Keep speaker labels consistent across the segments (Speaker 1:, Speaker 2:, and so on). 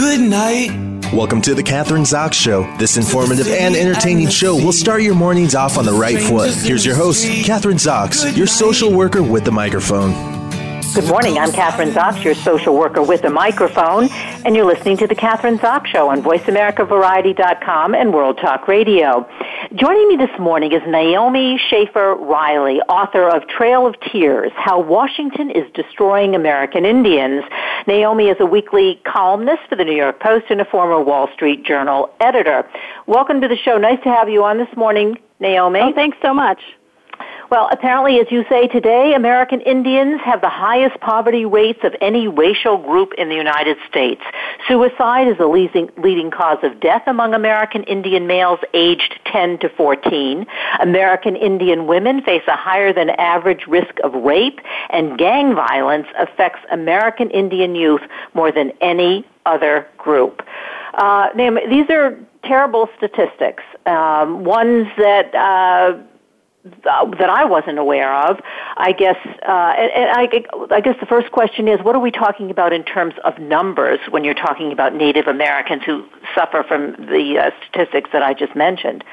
Speaker 1: Good night.
Speaker 2: Welcome to the Kathryn Zox Show. This informative and entertaining show will start your mornings off on the right foot. Here's your host, Kathryn Zox, your social worker with the microphone.
Speaker 3: Good morning. I'm Kathryn Zox, your social worker with a microphone, and you're listening to the Kathryn Zox Show on VoiceAmericaVariety.com and World Talk Radio. Joining me this morning is Naomi Schaefer Riley, author of Trail of Tears, How Washington is Destroying American Indians. Naomi is a weekly columnist for the New York Post and a former Wall Street Journal editor. Welcome to the show. Nice to have you on this morning, Naomi.
Speaker 4: Oh, thanks so much.
Speaker 3: Well, apparently, as you say today, American Indians have the highest poverty rates of any racial group in the United States. Suicide is the leading, leading cause of death among American Indian males aged 10 to 14. American Indian women face a higher than average risk of rape, and gang violence affects American Indian youth more than any other group. Uh, these are terrible statistics, um, ones that uh, that I wasn't aware of. I guess, uh, and, and I, I guess the first question is, what are we talking about in terms of numbers when you're talking about Native Americans who suffer from the uh, statistics that I just mentioned?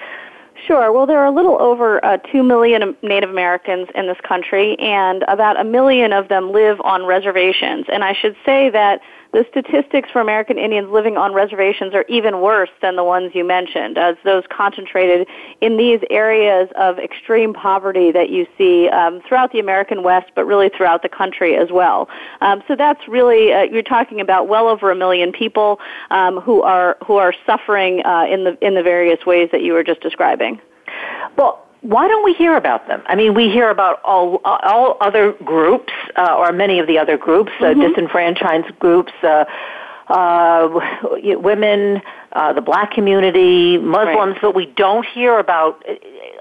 Speaker 4: Sure. Well, there are a little over uh, 2 million Native Americans in this country, and about a million of them live on reservations. And I should say that the statistics for American Indians living on reservations are even worse than the ones you mentioned, as those concentrated in these areas of extreme poverty that you see um, throughout the American West, but really throughout the country as well. Um, so that's really uh, you're talking about well over a million people um, who are who are suffering uh, in the in the various ways that you were just describing.
Speaker 3: Well, why don't we hear about them? I mean, we hear about all all other groups, uh, or many of the other groups, uh, mm-hmm. disenfranchised groups, uh, uh, women, uh, the black community, Muslims, right. but we don't hear about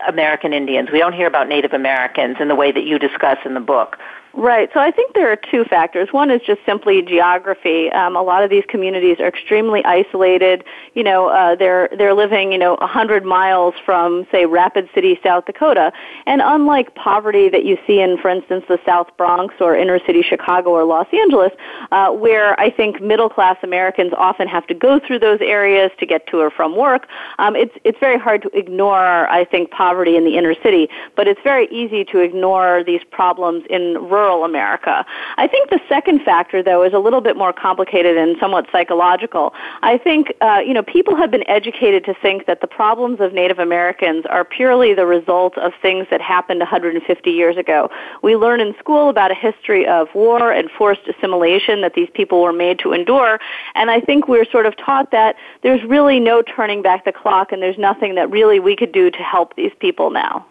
Speaker 3: American Indians. We don't hear about Native Americans in the way that you discuss in the book.
Speaker 4: Right. So I think there are two factors. One is just simply geography. Um, a lot of these communities are extremely isolated. You know, uh, they're they're living you know a hundred miles from say Rapid City, South Dakota, and unlike poverty that you see in, for instance, the South Bronx or inner city Chicago or Los Angeles, uh, where I think middle class Americans often have to go through those areas to get to or from work. Um, it's it's very hard to ignore I think poverty in the inner city, but it's very easy to ignore these problems in rural rural America. I think the second factor, though, is a little bit more complicated and somewhat psychological. I think, uh, you know, people have been educated to think that the problems of Native Americans are purely the result of things that happened 150 years ago. We learn in school about a history of war and forced assimilation that these people were made to endure, and I think we're sort of taught that there's really no turning back the clock and there's nothing that really we could do to help these people now.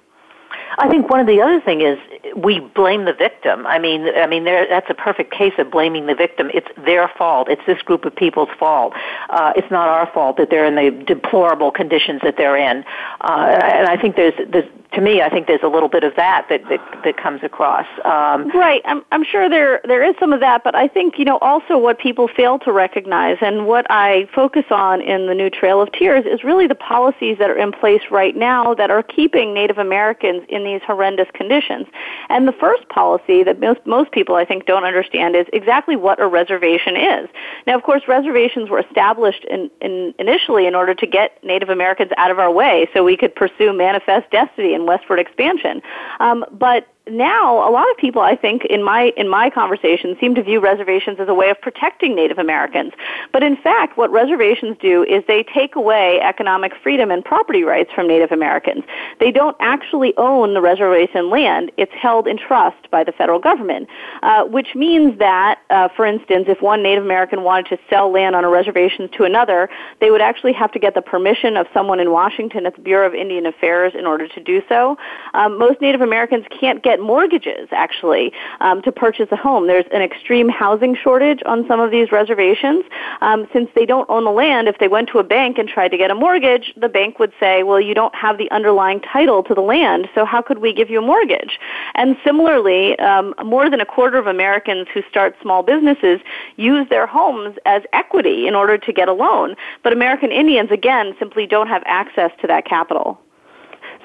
Speaker 3: I think one of the other thing is we blame the victim. I mean, I mean, that's a perfect case of blaming the victim. It's their fault. It's this group of people's fault. Uh, it's not our fault that they're in the deplorable conditions that they're in. Uh, and I think there's, there's to me, I think there's a little bit of that that that, that comes across.
Speaker 4: Um, right. I'm, I'm sure there there is some of that, but I think you know also what people fail to recognize, and what I focus on in the new Trail of Tears is really the policies that are in place right now that are keeping Native Americans in these horrendous conditions. And the first policy that most most people I think don't understand is exactly what a reservation is. Now, of course, reservations were established in, in initially in order to get Native Americans out of our way, so we could pursue manifest destiny and westward expansion. Um, but now a lot of people I think in my in my conversation seem to view reservations as a way of protecting Native Americans. But in fact what reservations do is they take away economic freedom and property rights from Native Americans. They don't actually own the reservation land. It's held in trust by the federal government, uh, which means that, uh, for instance, if one Native American wanted to sell land on a reservation to another, they would actually have to get the permission of someone in Washington at the Bureau of Indian Affairs in order to do so. Um, most Native Americans can't get get mortgages actually um, to purchase a home. There's an extreme housing shortage on some of these reservations. Um, since they don't own the land, if they went to a bank and tried to get a mortgage, the bank would say, well, you don't have the underlying title to the land, so how could we give you a mortgage? And similarly, um, more than a quarter of Americans who start small businesses use their homes as equity in order to get a loan. But American Indians, again, simply don't have access to that capital.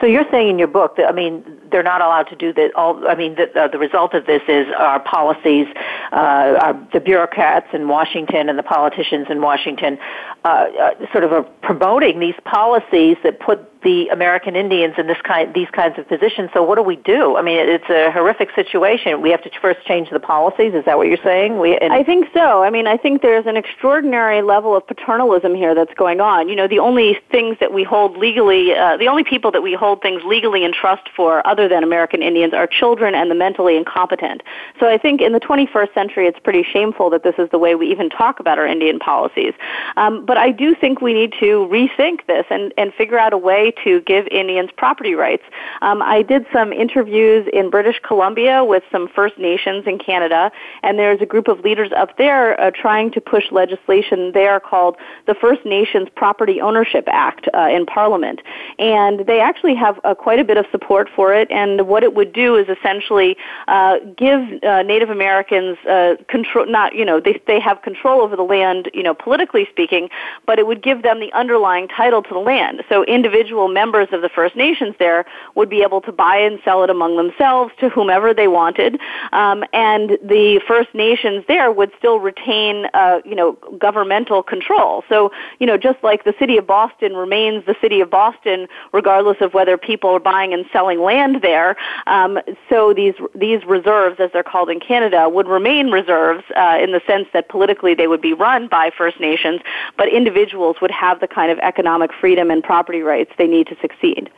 Speaker 3: So you're saying in your book that I mean they're not allowed to do that. All I mean the, uh, the result of this is our policies, uh, our, the bureaucrats in Washington and the politicians in Washington, uh, uh, sort of promoting these policies that put the American Indians in this kind, these kinds of positions. So what do we do? I mean, it's a horrific situation. We have to first change the policies. Is that what you're saying? We,
Speaker 4: I think so. I mean, I think there's an extraordinary level of paternalism here that's going on. You know, the only things that we hold legally, uh, the only people that we hold things legally in trust for other than American Indians are children and the mentally incompetent. So I think in the 21st century, it's pretty shameful that this is the way we even talk about our Indian policies. Um, but I do think we need to rethink this and, and figure out a way to give Indians property rights. Um, I did some interviews in British Columbia with some First Nations in Canada, and there's a group of leaders up there uh, trying to push legislation there called the First Nations Property Ownership Act uh, in Parliament. And they actually have uh, quite a bit of support for it, and what it would do is essentially uh, give uh, Native Americans uh, control, not, you know, they, they have control over the land, you know, politically speaking, but it would give them the underlying title to the land. So individual members of the First Nations there would be able to buy and sell it among themselves to whomever they wanted, um, and the First Nations there would still retain, uh, you know, governmental control. So, you know, just like the city of Boston remains the city of Boston, regardless of whether people are buying and selling land there. Um, so these these reserves, as they're called in Canada, would remain reserves uh, in the sense that politically they would be run by First Nations, but individuals would have the kind of economic freedom and property rights they need to succeed.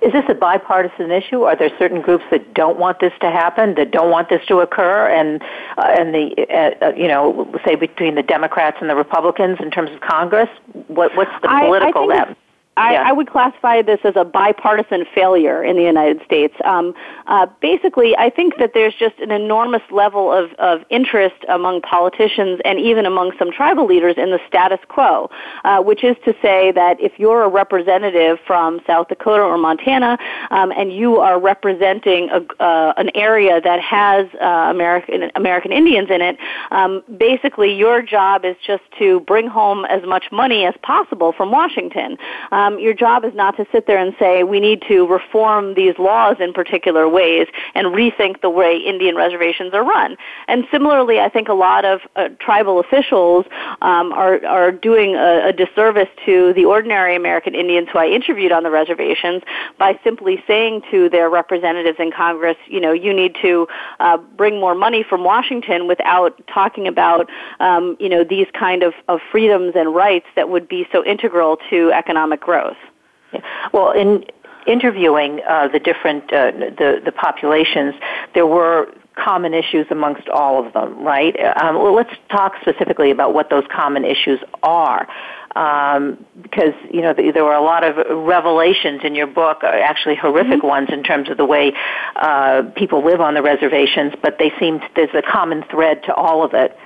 Speaker 3: Is this a bipartisan issue? Are there certain groups that don't want this to happen, that don't want this to occur, and uh, and the uh, uh you know say between the Democrats and the Republicans in terms of Congress? What what's the political?
Speaker 4: I, I I, yeah. I would classify this as a bipartisan failure in the United States. Um, uh, basically, I think that there's just an enormous level of, of interest among politicians and even among some tribal leaders in the status quo, uh, which is to say that if you're a representative from South Dakota or Montana um, and you are representing a, uh, an area that has uh, American American Indians in it, um, basically your job is just to bring home as much money as possible from Washington. Uh, um, your job is not to sit there and say we need to reform these laws in particular ways and rethink the way Indian reservations are run. And similarly, I think a lot of uh, tribal officials um, are are doing a, a disservice to the ordinary American Indians who I interviewed on the reservations by simply saying to their representatives in Congress, you know, you need to uh, bring more money from Washington without talking about, um, you know, these kind of, of freedoms and rights that would be so integral to economic growth growth.
Speaker 3: Well, in interviewing uh, the different uh, the the populations, there were common issues amongst all of them, right? Um, well, let's talk specifically about what those common issues are. Um, because you know the, there were a lot of revelations in your book, uh, actually horrific mm-hmm. ones in terms of the way uh, people live on the reservations. But they seem there's a common thread to all of it.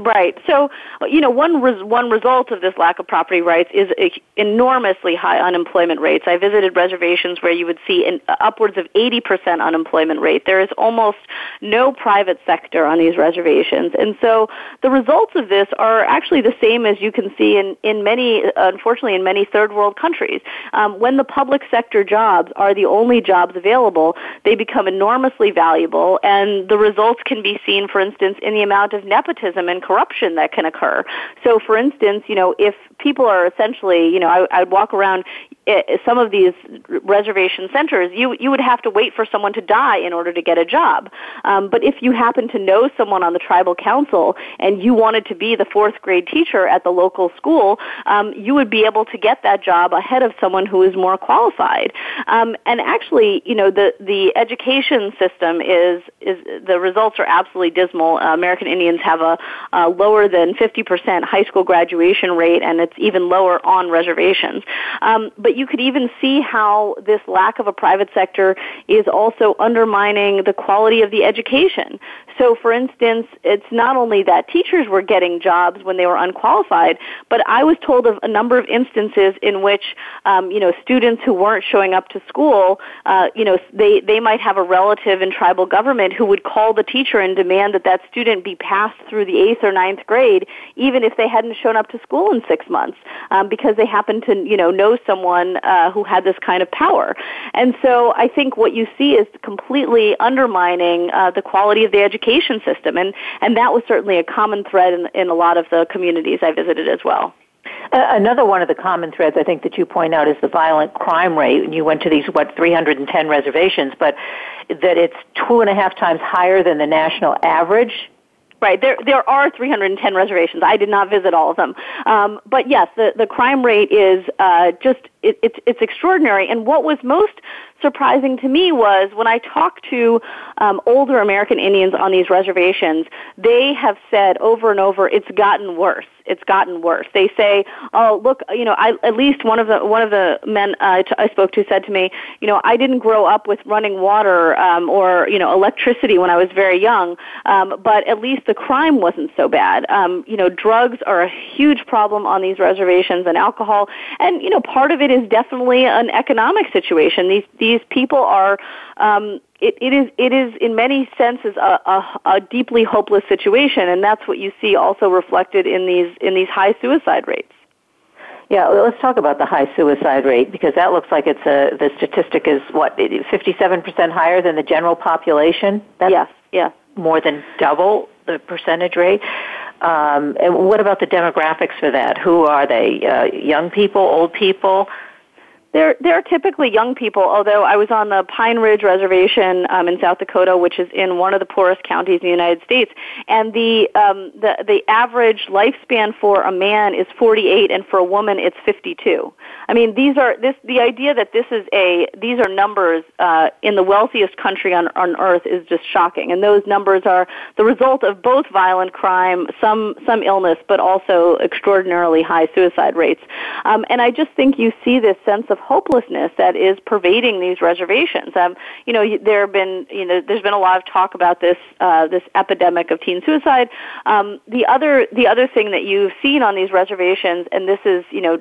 Speaker 4: Right. So, you know, one res- one result of this lack of property rights is enormously high unemployment rates. I visited reservations where you would see an, upwards of 80% unemployment rate. There is almost no private sector on these reservations. And so the results of this are actually the same as you can see in, in many, unfortunately, in many third world countries. Um, when the public sector jobs are the only jobs available, they become enormously valuable, and the results can be seen, for instance, in the amount of nepotism and corruption that can occur. So, for instance, you know, if people are essentially, you know, I, I would walk around eh, some of these reservation centers, you you would have to wait for someone to die in order to get a job. Um, but if you happen to know someone on the tribal council and you wanted to be the fourth grade teacher at the local school, um, you would be able to get that job ahead of someone who is more qualified. Um, and actually, you know, the the education system is is the results are absolutely dismal. Uh, American Indians have a, a lower than 50% high school graduation rate, and it's even lower on reservations. Um, but you could even see how this lack of a private sector is also undermining the quality of the education. So, for instance, it's not only that teachers were getting jobs when they were unqualified, but I was told of a number of instances in which, um, you know, students who weren't showing up to school, uh, you know, they they might have a relative in tribal government who would call the teacher and demand that that student be passed through the eighth or ninth grade, even if they hadn't shown up to school in six months, um, because they happened to, you know, know someone uh, who had this kind of power. And so, I think what you see is completely undermining uh, the quality of the education system, and and that was certainly a common thread in, in a lot of the communities I visited as well.
Speaker 3: Another one of the common threads I think that you point out is the violent crime rate. You went to these, what, 310 reservations, but that it's two and a half times higher than the national average.
Speaker 4: Right. There there are 310 reservations. I did not visit all of them. Um, but yes, the, the crime rate is uh, just it, it's it's extraordinary. And what was most surprising to me was when I talked to um, older American Indians on these reservations, they have said over and over, it's gotten worse. It's gotten worse. They say, "Oh, look, you know, I, at least one of the one of the men uh, I spoke to said to me, you know, I didn't grow up with running water um, or you know electricity when I was very young, um, but at least the crime wasn't so bad. Um, you know, drugs are a huge problem on these reservations, and alcohol, and you know, part of it is definitely an economic situation. These these people are um, it, it is it is in many senses a, a, a deeply hopeless situation, and that's what you see also reflected in these in these high suicide rates.
Speaker 3: Yeah, well, let's talk about the high suicide rate because that looks like it's a the statistic is what fifty seven percent higher than the general population.
Speaker 4: That's yes, yes,
Speaker 3: more than double the percentage rate. Um, and what about the demographics for that? Who are they? Uh, young people, old people?
Speaker 4: They're they're typically young people. Although I was on the Pine Ridge Reservation um, in South Dakota, which is in one of the poorest counties in the United States, and the um, the the average lifespan for a man is 48, and for a woman it's 52. I mean, these are this the idea that this is a these are numbers uh, in the wealthiest country on on earth is just shocking, and those numbers are the result of both violent crime, some some illness, but also extraordinarily high suicide rates. Um, and I just think you see this sense of hopelessness that is pervading these reservations. Um, you know, there have been you know there's been a lot of talk about this uh, this epidemic of teen suicide. Um, the other the other thing that you've seen on these reservations, and this is you know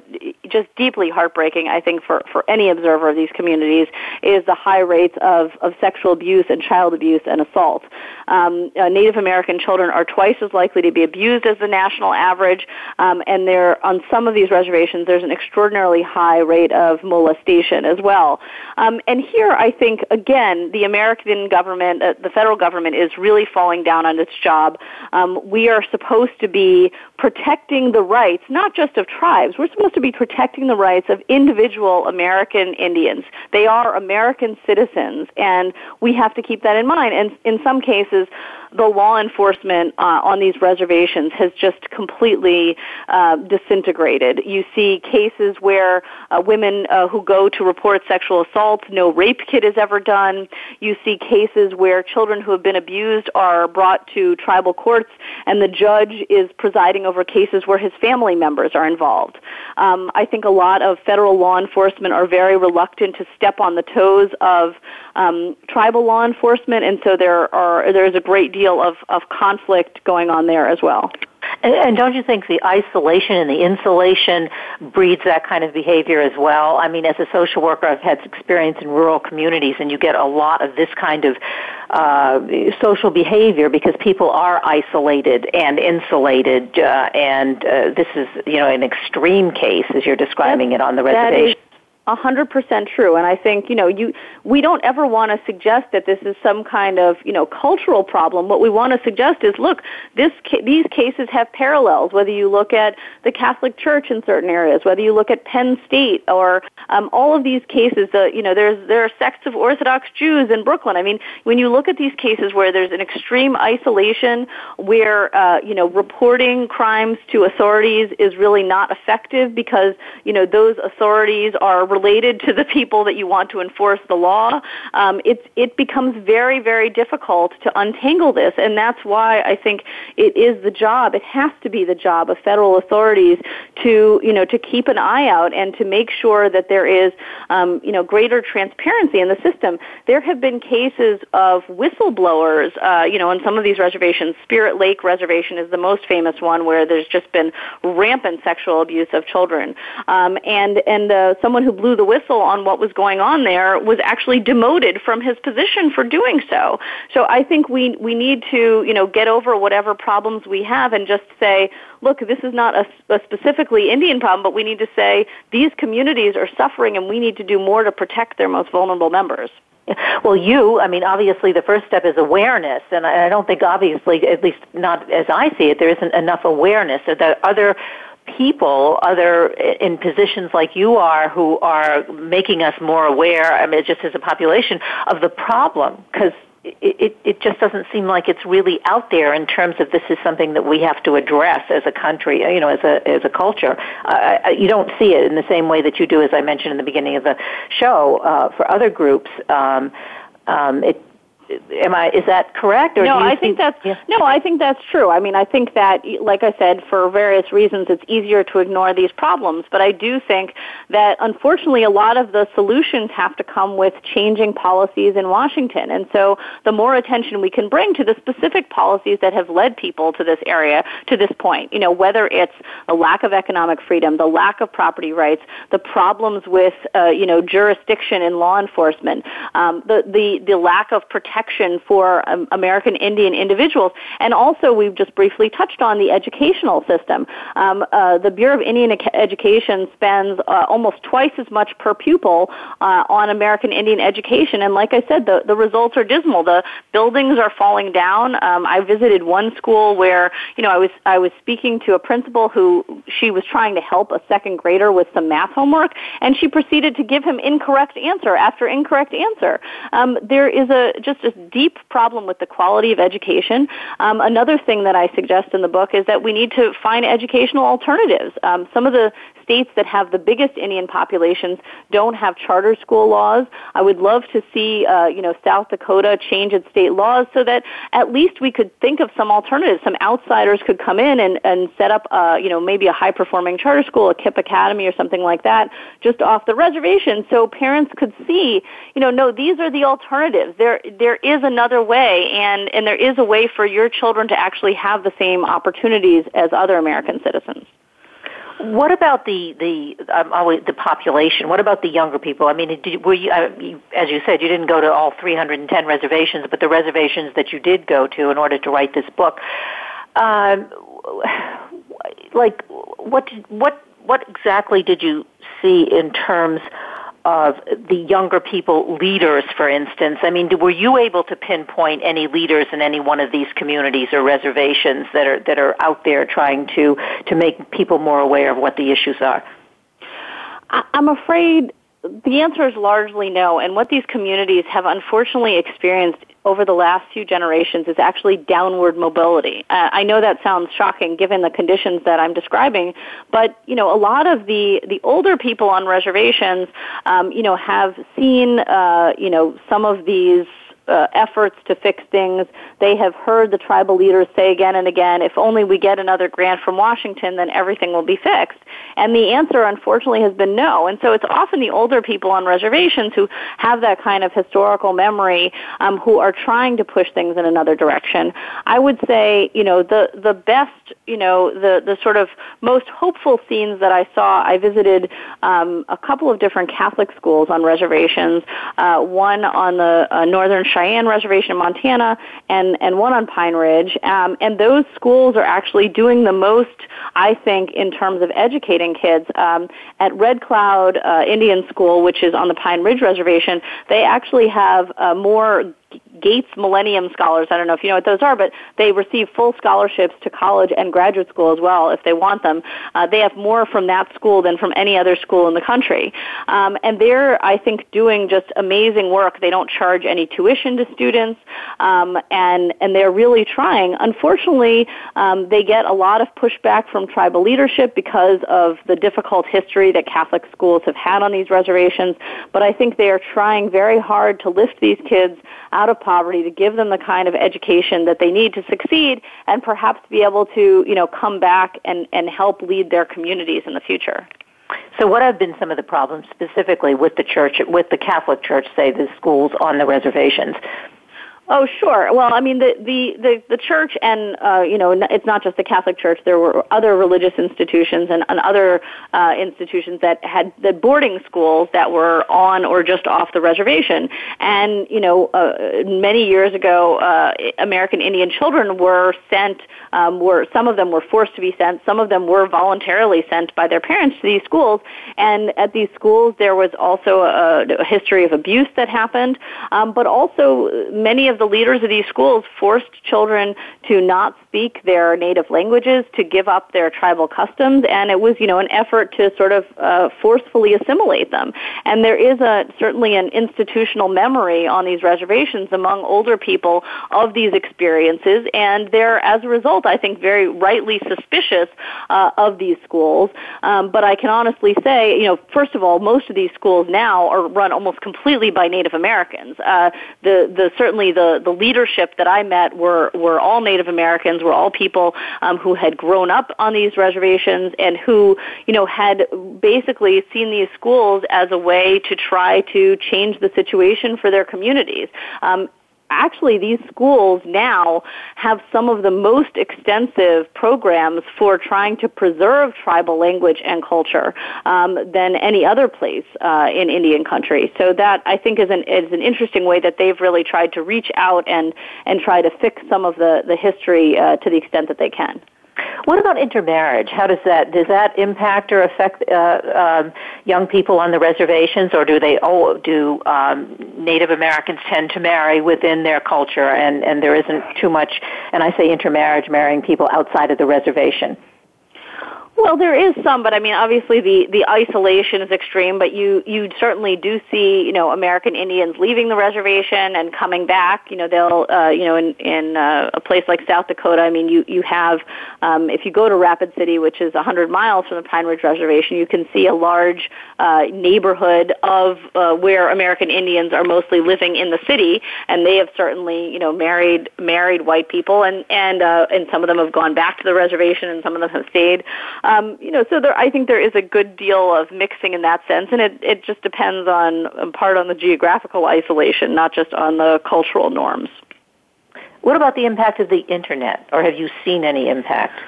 Speaker 4: just deeply heartbreaking, I think, for, for any observer of these communities, is the high rates of, of sexual abuse and child abuse and assault. Um, uh, Native American children are twice as likely to be abused as the national average, um, and there on some of these reservations there's an extraordinarily high rate of molestation as well. Um, and here, I think again, the American government, uh, the federal government, is really falling down on its job. Um, we are supposed to be protecting the rights, not just of tribes. We're supposed to be protecting the rights of individual American Indians. They are American citizens, and we have to keep that in mind. And in some cases, the law enforcement uh, on these reservations has just completely uh, disintegrated. You see cases where uh, women uh, who go to report sexual assault, no rape kit is ever done. You see cases where children who have been abused are brought to tribal courts, and the judge is presiding over cases where his family members are involved. Um, I think a lot of federal law enforcement are very reluctant to step on the toes of um, tribal law enforcement, and so there are there is a great deal of, of conflict going on there as well.
Speaker 3: And, and don't you think the isolation and the insulation breeds that kind of behavior as well? I mean, as a social worker, I've had experience in rural communities, and you get a lot of this kind of uh, social behavior because people are isolated and insulated, uh, and uh, this is, you know, an extreme case as you're describing it on the reservation
Speaker 4: a hundred percent true. And I think, you know, you, we don't ever want to suggest that this is some kind of, you know, cultural problem. What we want to suggest is, look, this, these cases have parallels, whether you look at the Catholic Church in certain areas, whether you look at Penn State or, um, all of these cases, uh, you know, there's, there are sects of Orthodox Jews in Brooklyn. I mean, when you look at these cases where there's an extreme isolation, where, uh, you know, reporting crimes to authorities is really not effective because, you know, those authorities are related to the people that you want to enforce the law, um, it, it becomes very, very difficult to untangle this. And that's why I think it is the job, it has to be the job of federal authorities to, you know, to keep an eye out and to make sure that there is, um, you know, greater transparency in the system. There have been cases of whistleblowers, uh, you know, on some of these reservations. Spirit Lake Reservation is the most famous one where there's just been rampant sexual abuse of children. Um, and and uh, someone who blew the whistle on what was going on there was actually demoted from his position for doing so. So I think we we need to you know get over whatever problems we have and just say, look, this is not a, a specifically Indian problem, but we need to say these communities are suffering and we need to do more to protect their most vulnerable members.
Speaker 3: Well, you, I mean, obviously the first step is awareness, and I don't think obviously, at least not as I see it, there isn't enough awareness. That other people, other in positions like you are, who are making us more aware, I mean, just as a population, of the problem, because it, it just doesn't seem like it's really out there in terms of this is something that we have to address as a country, you know, as a as a culture. Uh, you don't see it in the same way that you do, as I mentioned in the beginning of the show. Uh, for other groups, um, um, it am I is that correct?
Speaker 4: Or no, I think, think that's yeah. no, I think that's true. I mean, I think that, like I said, for various reasons, it's easier to ignore these problems. But I do think that, unfortunately, a lot of the solutions have to come with changing policies in Washington. And so, the more attention we can bring to the specific policies that have led people to this area to this point, you know, whether it's a lack of economic freedom, the lack of property rights, the problems with, uh, you know, jurisdiction and law enforcement, um, the the the lack of protection protection for um, American Indian individuals. And also, we've just briefly touched on the educational system. Um, uh, the Bureau of Indian Education spends uh, almost twice as much per pupil uh, on American Indian education. And like I said, the, the results are dismal. The buildings are falling down. Um, I visited one school where, you know, I was, I was speaking to a principal who she was trying to help a second grader with some math homework, and she proceeded to give him incorrect answer after incorrect answer. Um, there is a just deep problem with the quality of education. Um, another thing that I suggest in the book is that we need to find educational alternatives. Um, some of the states that have the biggest Indian populations don't have charter school laws. I would love to see, uh, you know, South Dakota change its state laws so that at least we could think of some alternatives. Some outsiders could come in and, and set up, uh, you know, maybe a high performing charter school, a KIPP Academy or something like that, just off the reservation, so parents could see, you know, no, these are the alternatives. There, there is another way, and and there is a way for your children to actually have the same opportunities as other American citizens.
Speaker 3: What about the the um, always the population? What about the younger people? I mean, did, were you, uh, you, as you said, you didn't go to all 310 reservations, but the reservations that you did go to in order to write this book, um, like what what what exactly did you see in terms of the younger people leaders, for instance? I mean, were you able to pinpoint any leaders in any one of these communities or reservations that are that are out there trying to to make people more aware of what the issues are?
Speaker 4: I'm afraid the answer is largely no. And what these communities have unfortunately experienced over the last few generations is actually downward mobility. Uh, I know that sounds shocking given the conditions that I'm describing, but you know a lot of the the older people on reservations, um, you know, have seen uh, you know some of these uh, efforts to fix things. They have heard the tribal leaders say again and again, if only we get another grant from Washington, then everything will be fixed. And the answer, unfortunately, has been no. And so it's often the older people on reservations who have that kind of historical memory um, who are trying to push things in another direction. I would say, you know, the, the best, you know, the, the sort of most hopeful scenes that I saw, I visited um, a couple of different Catholic schools on reservations, uh, one on the uh, northern Cheyenne Reservation in Montana and, and one on Pine Ridge. Um, and those schools are actually doing the most, I think, in terms of educating kids. Um, at Red Cloud uh, Indian School, which is on the Pine Ridge Reservation, they actually have uh, more Gates Millennium Scholars. I don't know if you know what those are, but they receive full scholarships to college and graduate school as well if they want them. Uh, they have more from that school than from any other school in the country. Um, and they're, I think, doing just amazing work. They don't charge any tuition to students, um, and, and they're really trying. Unfortunately, um, they get a lot of pushback from tribal leadership because of the difficult history that Catholic schools have had on these reservations, but I think they are trying very hard to lift these kids out of poverty, to give them the kind of education that they need to succeed and perhaps be able to, you know, come back and, and help lead their communities in the future.
Speaker 3: So what have been some of the problems specifically with the church, with the Catholic Church, say the schools on the reservations?
Speaker 4: Oh, sure. Well, I mean, the the the, the church, and uh, you know, it's not just the Catholic Church. There were other religious institutions and, and other uh, institutions that had the boarding schools that were on or just off the reservation. And you know, uh, many years ago, uh, American Indian children were sent. Um, were some of them were forced to be sent. Some of them were voluntarily sent by their parents to these schools. And at these schools, there was also a, a history of abuse that happened, um, but also many of the leaders of these schools forced children to not speak their native languages, to give up their tribal customs, and it was, you know, an effort to sort of uh, forcefully assimilate them. And there is a certainly an institutional memory on these reservations among older people of these experiences, and they're, as a result, I think, very rightly suspicious uh, of these schools. Um, but I can honestly say, you know, first of all, most of these schools now are run almost completely by Native Americans. Uh, the the certainly the the leadership that I met were were all Native Americans, were all people um, who had grown up on these reservations and who you know had basically seen these schools as a way to try to change the situation for their communities. Um, actually these schools now have some of the most extensive programs for trying to preserve tribal language and culture um, than any other place uh, in Indian country. So that I think is an is an interesting way that they've really tried to reach out and and try to fix some of the the history uh, to the extent that they can.
Speaker 3: What about intermarriage? How does that does that impact or affect uh, um, young people on the reservations, or do they oh do um, Native Americans tend to marry within their culture, and and there isn't too much? And I say intermarriage, marrying people outside of the reservation.
Speaker 4: Well, there is some, but I mean, obviously the the isolation is extreme. But you you certainly do see you know American Indians leaving the reservation and coming back. You know they'll uh, you know in in uh, a place like South Dakota. I mean, you you have um, if you go to Rapid City, which is 100 miles from the Pine Ridge Reservation, you can see a large uh, neighborhood of uh, where American Indians are mostly living in the city, and they have certainly you know married married white people, and and uh, and some of them have gone back to the reservation, and some of them have stayed. Um, you know, so there, I think there is a good deal of mixing in that sense, and it, it just depends on, in part on the geographical isolation, not just on the cultural norms.
Speaker 3: What about the impact of the internet, or have you seen any impact?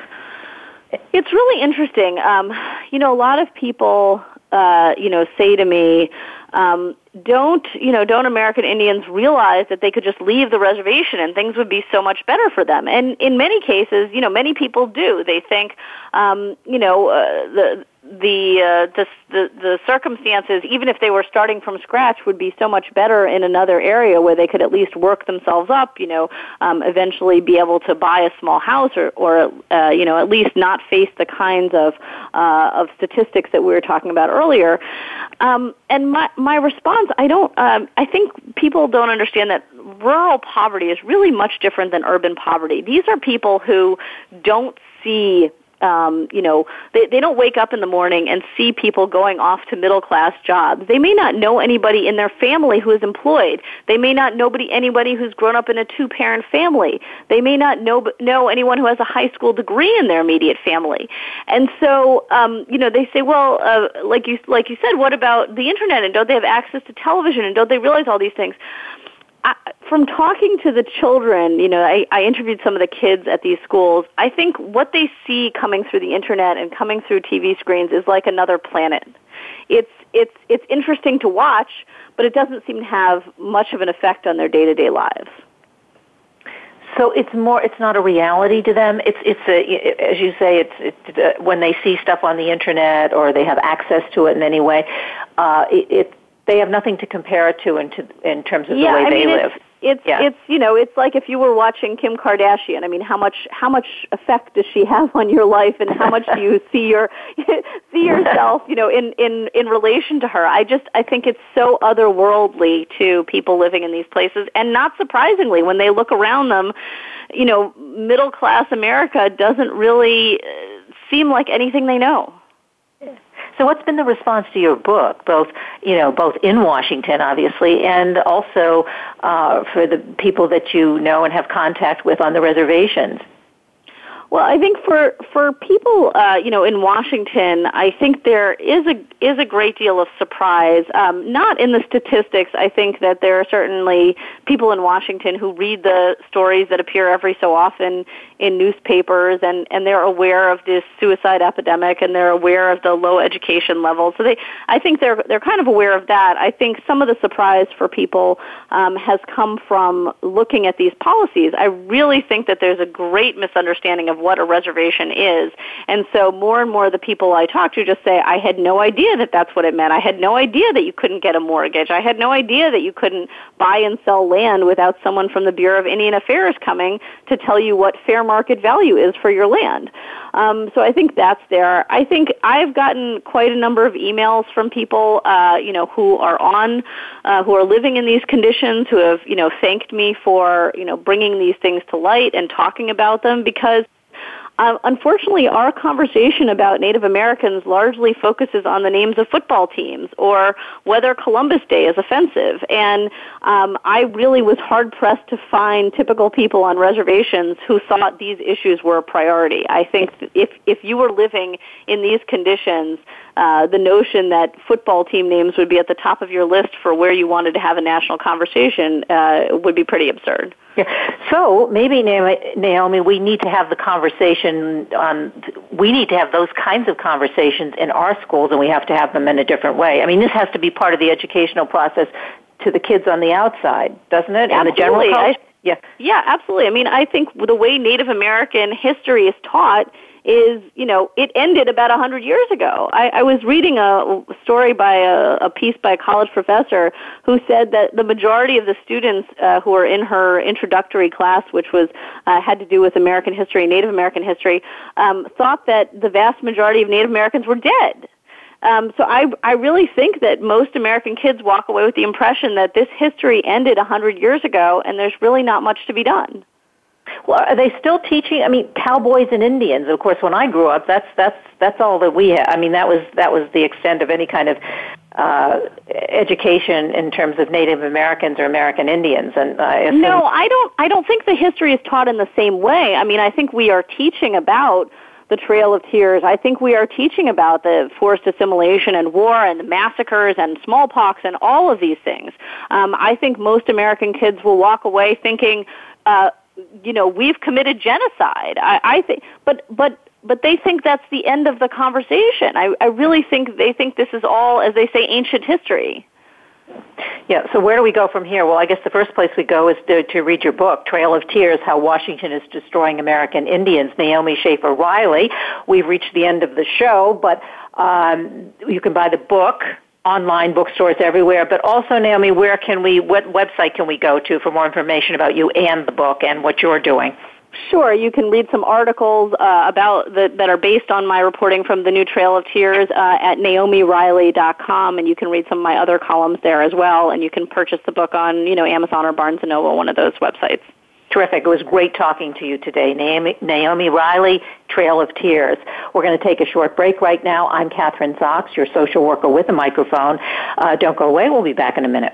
Speaker 4: It's really interesting. Um, you know, a lot of people, uh, you know, say to me, um, don't you know don't American Indians realize that they could just leave the reservation and things would be so much better for them. And in many cases you know many people do. They think um, you know uh, the the, uh, the the the circumstances, even if they were starting from scratch, would be so much better in another area where they could at least work themselves up. You know, um, eventually be able to buy a small house, or or uh, you know at least not face the kinds of uh, of statistics that we were talking about earlier. Um, and my my response, I don't. Um, I think people don't understand that rural poverty is really much different than urban poverty. These are people who don't see um, you know, they, they don't wake up in the morning and see people going off to middle class jobs. They may not know anybody in their family who is employed. They may not know anybody who's grown up in a two parent family. They may not know know anyone who has a high school degree in their immediate family. And so, um, you know, they say, well, uh, like you like you said, what about the internet? And don't they have access to television? And don't they realize all these things? I, from talking to the children, you know, I, I interviewed some of the kids at these schools. I think what they see coming through the internet and coming through TV screens is like another planet. It's it's it's interesting to watch, but it doesn't seem to have much of an effect on their day to day lives.
Speaker 3: So it's more. It's not a reality to them. It's it's a as you say. It's, it's uh, when they see stuff on the internet or they have access to it in any way. Uh, it, it they have nothing to compare it to in, to, in terms of
Speaker 4: yeah,
Speaker 3: the way
Speaker 4: I
Speaker 3: they
Speaker 4: mean,
Speaker 3: live.
Speaker 4: It's, it's yeah. it's you know it's like if you were watching Kim Kardashian. I mean, how much how much effect does she have on your life, and how much do you see your see yourself, you know, in in in relation to her? I just I think it's so otherworldly to people living in these places, and not surprisingly, when they look around them, you know, middle class America doesn't really uh, seem like anything they know.
Speaker 3: So what's been the response to your book, both, you know, both in Washington, obviously, and also uh, for the people that you know and have contact with on the reservations?
Speaker 4: Well, I think for for people, uh, you know, in Washington, I think there is a is a great deal of surprise. Um, not in the statistics. I think that there are certainly people in Washington who read the stories that appear every so often in newspapers, and and they're aware of this suicide epidemic, and they're aware of the low education level. So they, I think they're they're kind of aware of that. I think some of the surprise for people um, has come from looking at these policies. I really think that there's a great misunderstanding of what a reservation is. And so more and more of the people I talk to just say, I had no idea that that's what it meant. I had no idea that you couldn't get a mortgage. I had no idea that you couldn't buy and sell land without someone from the Bureau of Indian Affairs coming to tell you what fair market value is for your land. Um, so I think that's there. I think I've gotten quite a number of emails from people, uh, you know, who are on, uh, who are living in these conditions, who have, you know, thanked me for, you know, bringing these things to light and talking about them because uh, unfortunately, our conversation about Native Americans largely focuses on the names of football teams or whether Columbus Day is offensive. And um, I really was hard pressed to find typical people on reservations who thought these issues were a priority. I think if if you were living in these conditions, uh, the notion that football team names would be at the top of your list for where you wanted to have a national conversation uh, would be pretty absurd.
Speaker 3: Yeah. So maybe Naomi, we need to have the conversation. On, um, we need to have those kinds of conversations in our schools, and we have to have them in a different way. I mean, this has to be part of the educational process to the kids on the outside, doesn't it? And the general college?
Speaker 4: Yeah. Yeah, absolutely. I mean, I think the way Native American history is taught is, you know, it ended about a hundred years ago. I, I was reading a story by a, a piece by a college professor who said that the majority of the students uh, who were in her introductory class, which was uh, had to do with American history, Native American history, um, thought that the vast majority of Native Americans were dead. Um, so I, I really think that most American kids walk away with the impression that this history ended a hundred years ago, and there's really not much to be done.
Speaker 3: Well, are they still teaching? I mean, cowboys and Indians. Of course, when I grew up, that's that's that's all that we had. I mean, that was that was the extent of any kind of uh, education in terms of Native Americans or American Indians. And uh,
Speaker 4: no, I don't. I don't think the history is taught in the same way. I mean, I think we are teaching about the Trail of Tears. I think we are teaching about the forced assimilation and war and the massacres and smallpox and all of these things. Um, I think most American kids will walk away thinking. Uh, you know, we've committed genocide. I, I think, but but but they think that's the end of the conversation. I, I really think they think this is all, as they say, ancient history.
Speaker 3: Yeah, so where do we go from here? Well, I guess the first place we go is to, to read your book, Trail of Tears, How Washington is Destroying American Indians, Naomi Schaefer Riley. We've reached the end of the show, but um, you can buy the book online bookstores everywhere. But also, Naomi, where can we, what website can we go to for more information about you and the book and what you're doing?
Speaker 4: Sure, you can read some articles uh, about the, that are based on my reporting from the new Trail of Tears uh, at naomiriley.com, and you can read some of my other columns there as well. And you can purchase the book on you know Amazon or Barnes and Noble, one of those websites.
Speaker 3: Terrific. It was great talking to you today. Naomi, Naomi Riley, Trail of Tears. We're going to take a short break right now. I'm Kathryn Zox, your social worker with a microphone. Uh, don't go away. We'll be back in a minute.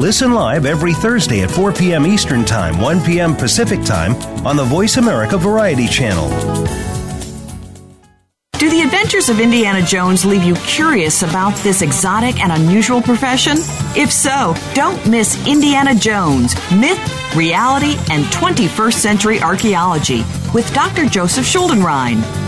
Speaker 5: Listen live every Thursday at 4 p.m. Eastern Time, 1 p.m. Pacific Time on the Voice America Variety Channel.
Speaker 6: Do the adventures of Indiana Jones leave you curious about this exotic and unusual profession? If so, don't miss Indiana Jones Myth, Reality, and 21st Century Archaeology with Dr. Joseph Schuldenrein.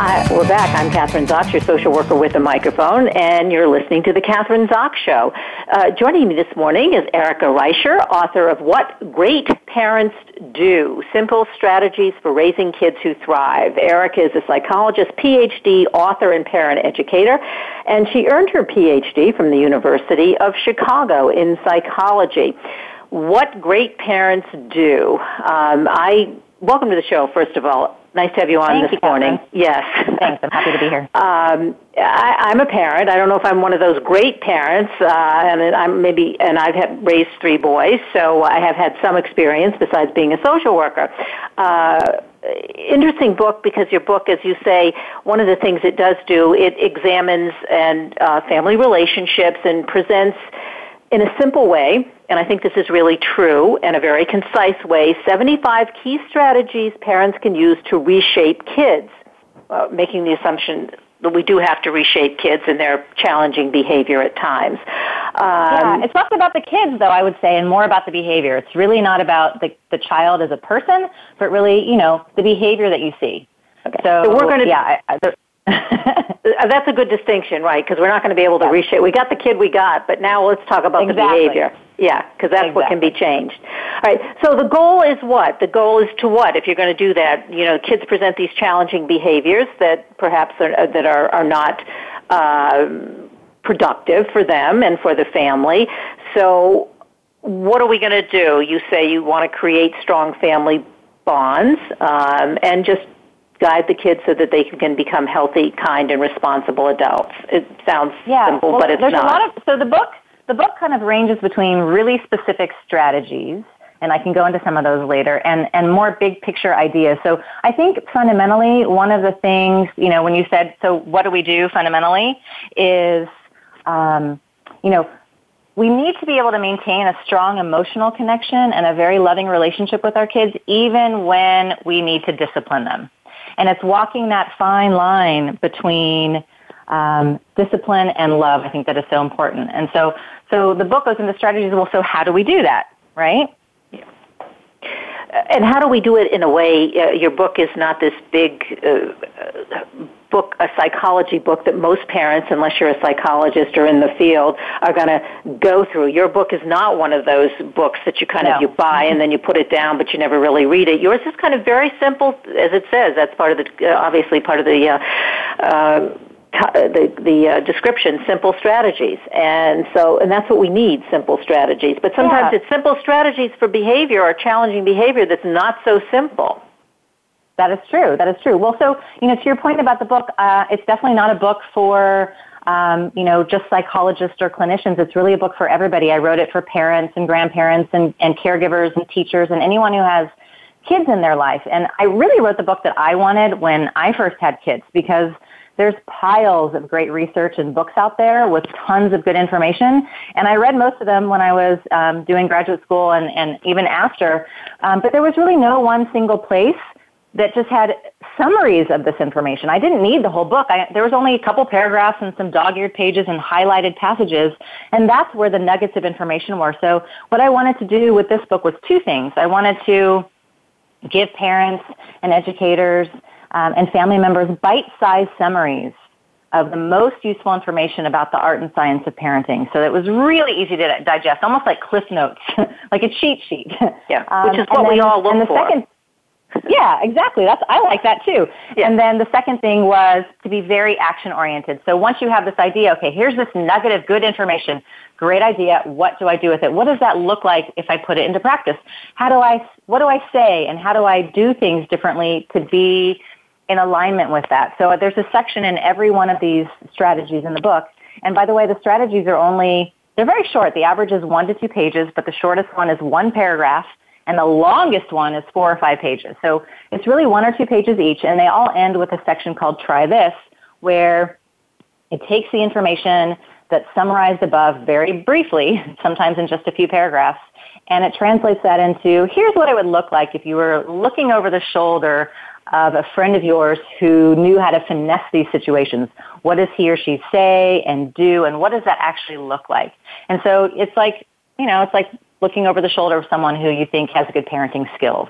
Speaker 3: Hi, we're back. I'm Kathryn Zox, your social worker with a microphone, and you're listening to The Kathryn Zox Show. Uh, joining me this morning is Erica Reischer, author of What Great Parents Do Simple Strategies for Raising Kids Who Thrive. Erica is a psychologist, PhD, author, and parent educator, and she earned her PhD from the University of Chicago in psychology. What Great Parents Do. Um, I welcome to the show, first of all. Nice to have you on
Speaker 7: Thank
Speaker 3: this
Speaker 7: you,
Speaker 3: morning. Yes.
Speaker 7: Thanks. I'm happy to be here.
Speaker 3: Um, I, I'm a parent. I don't know if I'm one of those great parents, uh, and I'm maybe, and I've had, raised three boys, so I have had some experience besides being a social worker. Uh, interesting book because your book, as you say, one of the things it does do, it examines and uh, family relationships and presents in a simple way, and I think this is really true, and a very concise way, 75 key strategies parents can use to reshape kids, uh, making the assumption that we do have to reshape kids and their challenging behavior at times.
Speaker 7: Um, yeah, it's less about the kids, though, I would say, and more about the behavior. It's really not about the, the child as a person, but really, you know, the behavior that you see.
Speaker 3: Okay. So, so we're going to, yeah, I, I, That's a good distinction, right? Because we're not going to be able to yeah. reshape. We got the kid we got, but now let's talk about
Speaker 7: exactly.
Speaker 3: the behavior. Yeah, because that's exactly. what can be changed. All right. So the goal is what? The goal is to what? If you're going to do that, you know, kids present these challenging behaviors that perhaps are, that are are not. Uh, productive for them and for the family. So, what are we going to do? You say you want to create strong family bonds um, and just guide the kids so that they can become healthy, kind, and responsible adults. It sounds
Speaker 7: yeah,
Speaker 3: simple,
Speaker 7: well,
Speaker 3: but it's
Speaker 7: there's
Speaker 3: not.
Speaker 7: A lot of, so the book, the book kind of ranges between really specific strategies, and I can go into some of those later, and, and more big picture ideas. So I think fundamentally, one of the things, you know, when you said, so what do we do fundamentally, is, um, you know, we need to be able to maintain a strong emotional connection and a very loving relationship with our kids, even when we need to discipline them. And it's walking that fine line between um, discipline and love. I think that is so important. And so, so the book goes into strategies. Well, so how do we do that, right? Yeah.
Speaker 3: And how do we do it in a way? Uh, your book is not this big uh, book, a psychology book that most parents, unless you're a psychologist or in the field, are going to go through. Your book is not one of those books that you kind
Speaker 7: no.
Speaker 3: of you buy and then you put it down, but you never really read it. Yours is kind of very simple, as it says. That's part of the uh, obviously part of the. Uh, uh, the the uh, description simple strategies and so and that's what we need simple strategies but sometimes
Speaker 7: yeah.
Speaker 3: it's simple strategies for behavior or challenging behavior that's not so simple
Speaker 7: that is true. That is true. Well, so, you know, to your point about the book, uh, it's definitely not a book for, um, you know, just psychologists or clinicians. It's really a book for everybody. I wrote it for parents and grandparents and, and caregivers and teachers and anyone who has kids in their life. And I really wrote the book that I wanted when I first had kids because there's piles of great research and books out there with tons of good information. And I read most of them when I was um, doing graduate school and, and even after. Um, but there was really no one single place that just had summaries of this information. I didn't need the whole book. I, there was only a couple paragraphs and some dog-eared pages and highlighted passages, and that's where the nuggets of information were. So what I wanted to do with this book was two things. I wanted to give parents and educators um, and family members bite-sized summaries of the most useful information about the art and science of parenting. So it was really easy to digest, almost like cliff notes, like a cheat sheet.
Speaker 3: Yeah, um, which is what then, we all look
Speaker 7: and the
Speaker 3: for.
Speaker 7: Second, yeah, exactly. That's I like that too. Yeah. And then the second thing was to be very action oriented. So once you have this idea, okay, here's this nugget of good information. Great idea. What do I do with it? What does that look like if I put it into practice? How do I what do I say and how do I do things differently to be in alignment with that? So there's a section in every one of these strategies in the book. And by the way, the strategies are only they're very short. The average is 1 to 2 pages, but the shortest one is one paragraph and the longest one is four or five pages. So it's really one or two pages each, and they all end with a section called Try This, where it takes the information that's summarized above very briefly, sometimes in just a few paragraphs, and it translates that into here's what it would look like if you were looking over the shoulder of a friend of yours who knew how to finesse these situations. What does he or she say and do, and what does that actually look like? And so it's like, you know, it's like looking over the shoulder of someone who you think has good parenting skills.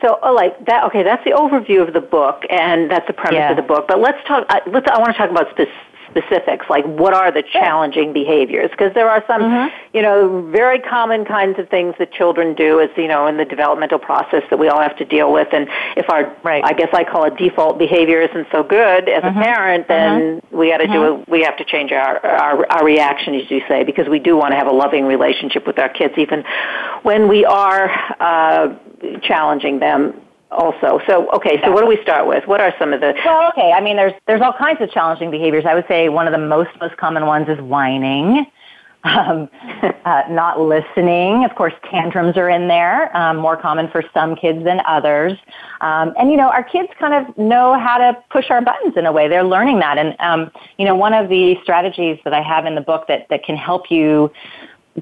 Speaker 3: So, oh, like that. Okay, that's the overview of the book, and that's the premise yeah. of the book. But let's talk. Uh, let's. I want to talk about specific specifics, like what are the challenging behaviors? Because there are some, mm-hmm. you know, very common kinds of things that children do, as you know, in the developmental process that we all have to deal with. And if our, right. I guess I call it default behavior, isn't so good as mm-hmm. a parent, then mm-hmm. we got to do it. Mm-hmm. We have to change our, our our reaction, as you say, because we do want to have a loving relationship with our kids, even when we are uh, challenging them also. So, okay, so what do we start with? What are some of the
Speaker 7: Well, okay, I mean there's there's all kinds of challenging behaviors. I would say one of the most most common ones is whining. Um, uh, not listening. Of course, tantrums are in there, um, more common for some kids than others. Um, and you know, our kids kind of know how to push our buttons in a way. They're learning that. And um, you know, one of the strategies that I have in the book that that can help you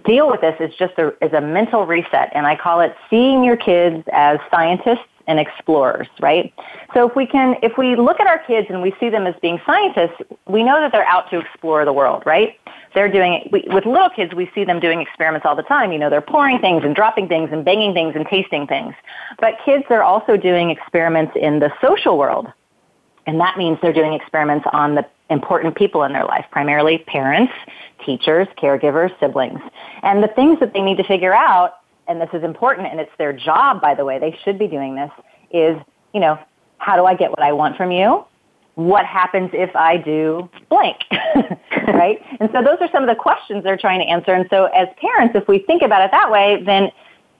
Speaker 7: deal with this is just a, is a mental reset, and I call it seeing your kids as scientists and explorers, right? So if we can, if we look at our kids and we see them as being scientists, we know that they're out to explore the world, right? They're doing it, we, with little kids, we see them doing experiments all the time. You know, they're pouring things and dropping things and banging things and tasting things. But kids are also doing experiments in the social world. And that means they're doing experiments on the important people in their life, primarily parents, teachers, caregivers, siblings. And the things that they need to figure out and this is important and it's their job, by the way, they should be doing this, is, you know, how do I get what I want from you? What happens if I do blank? right? And so those are some of the questions they're trying to answer. And so as parents, if we think about it that way, then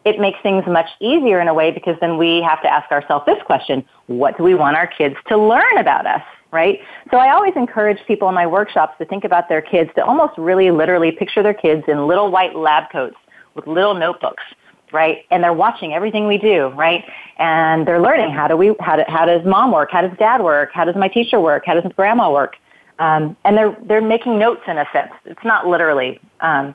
Speaker 7: it makes things much easier in a way because then we have to ask ourselves this question, what do we want our kids to learn about us? Right? So I always encourage people in my workshops to think about their kids, to almost really literally picture their kids in little white lab coats with little notebooks, right? And they're watching everything we do, right? And they're learning how do we, how, do, how does mom work? How does dad work? How does my teacher work? How does grandma work? Um, and they're, they're making notes in a sense. It's not literally. Um,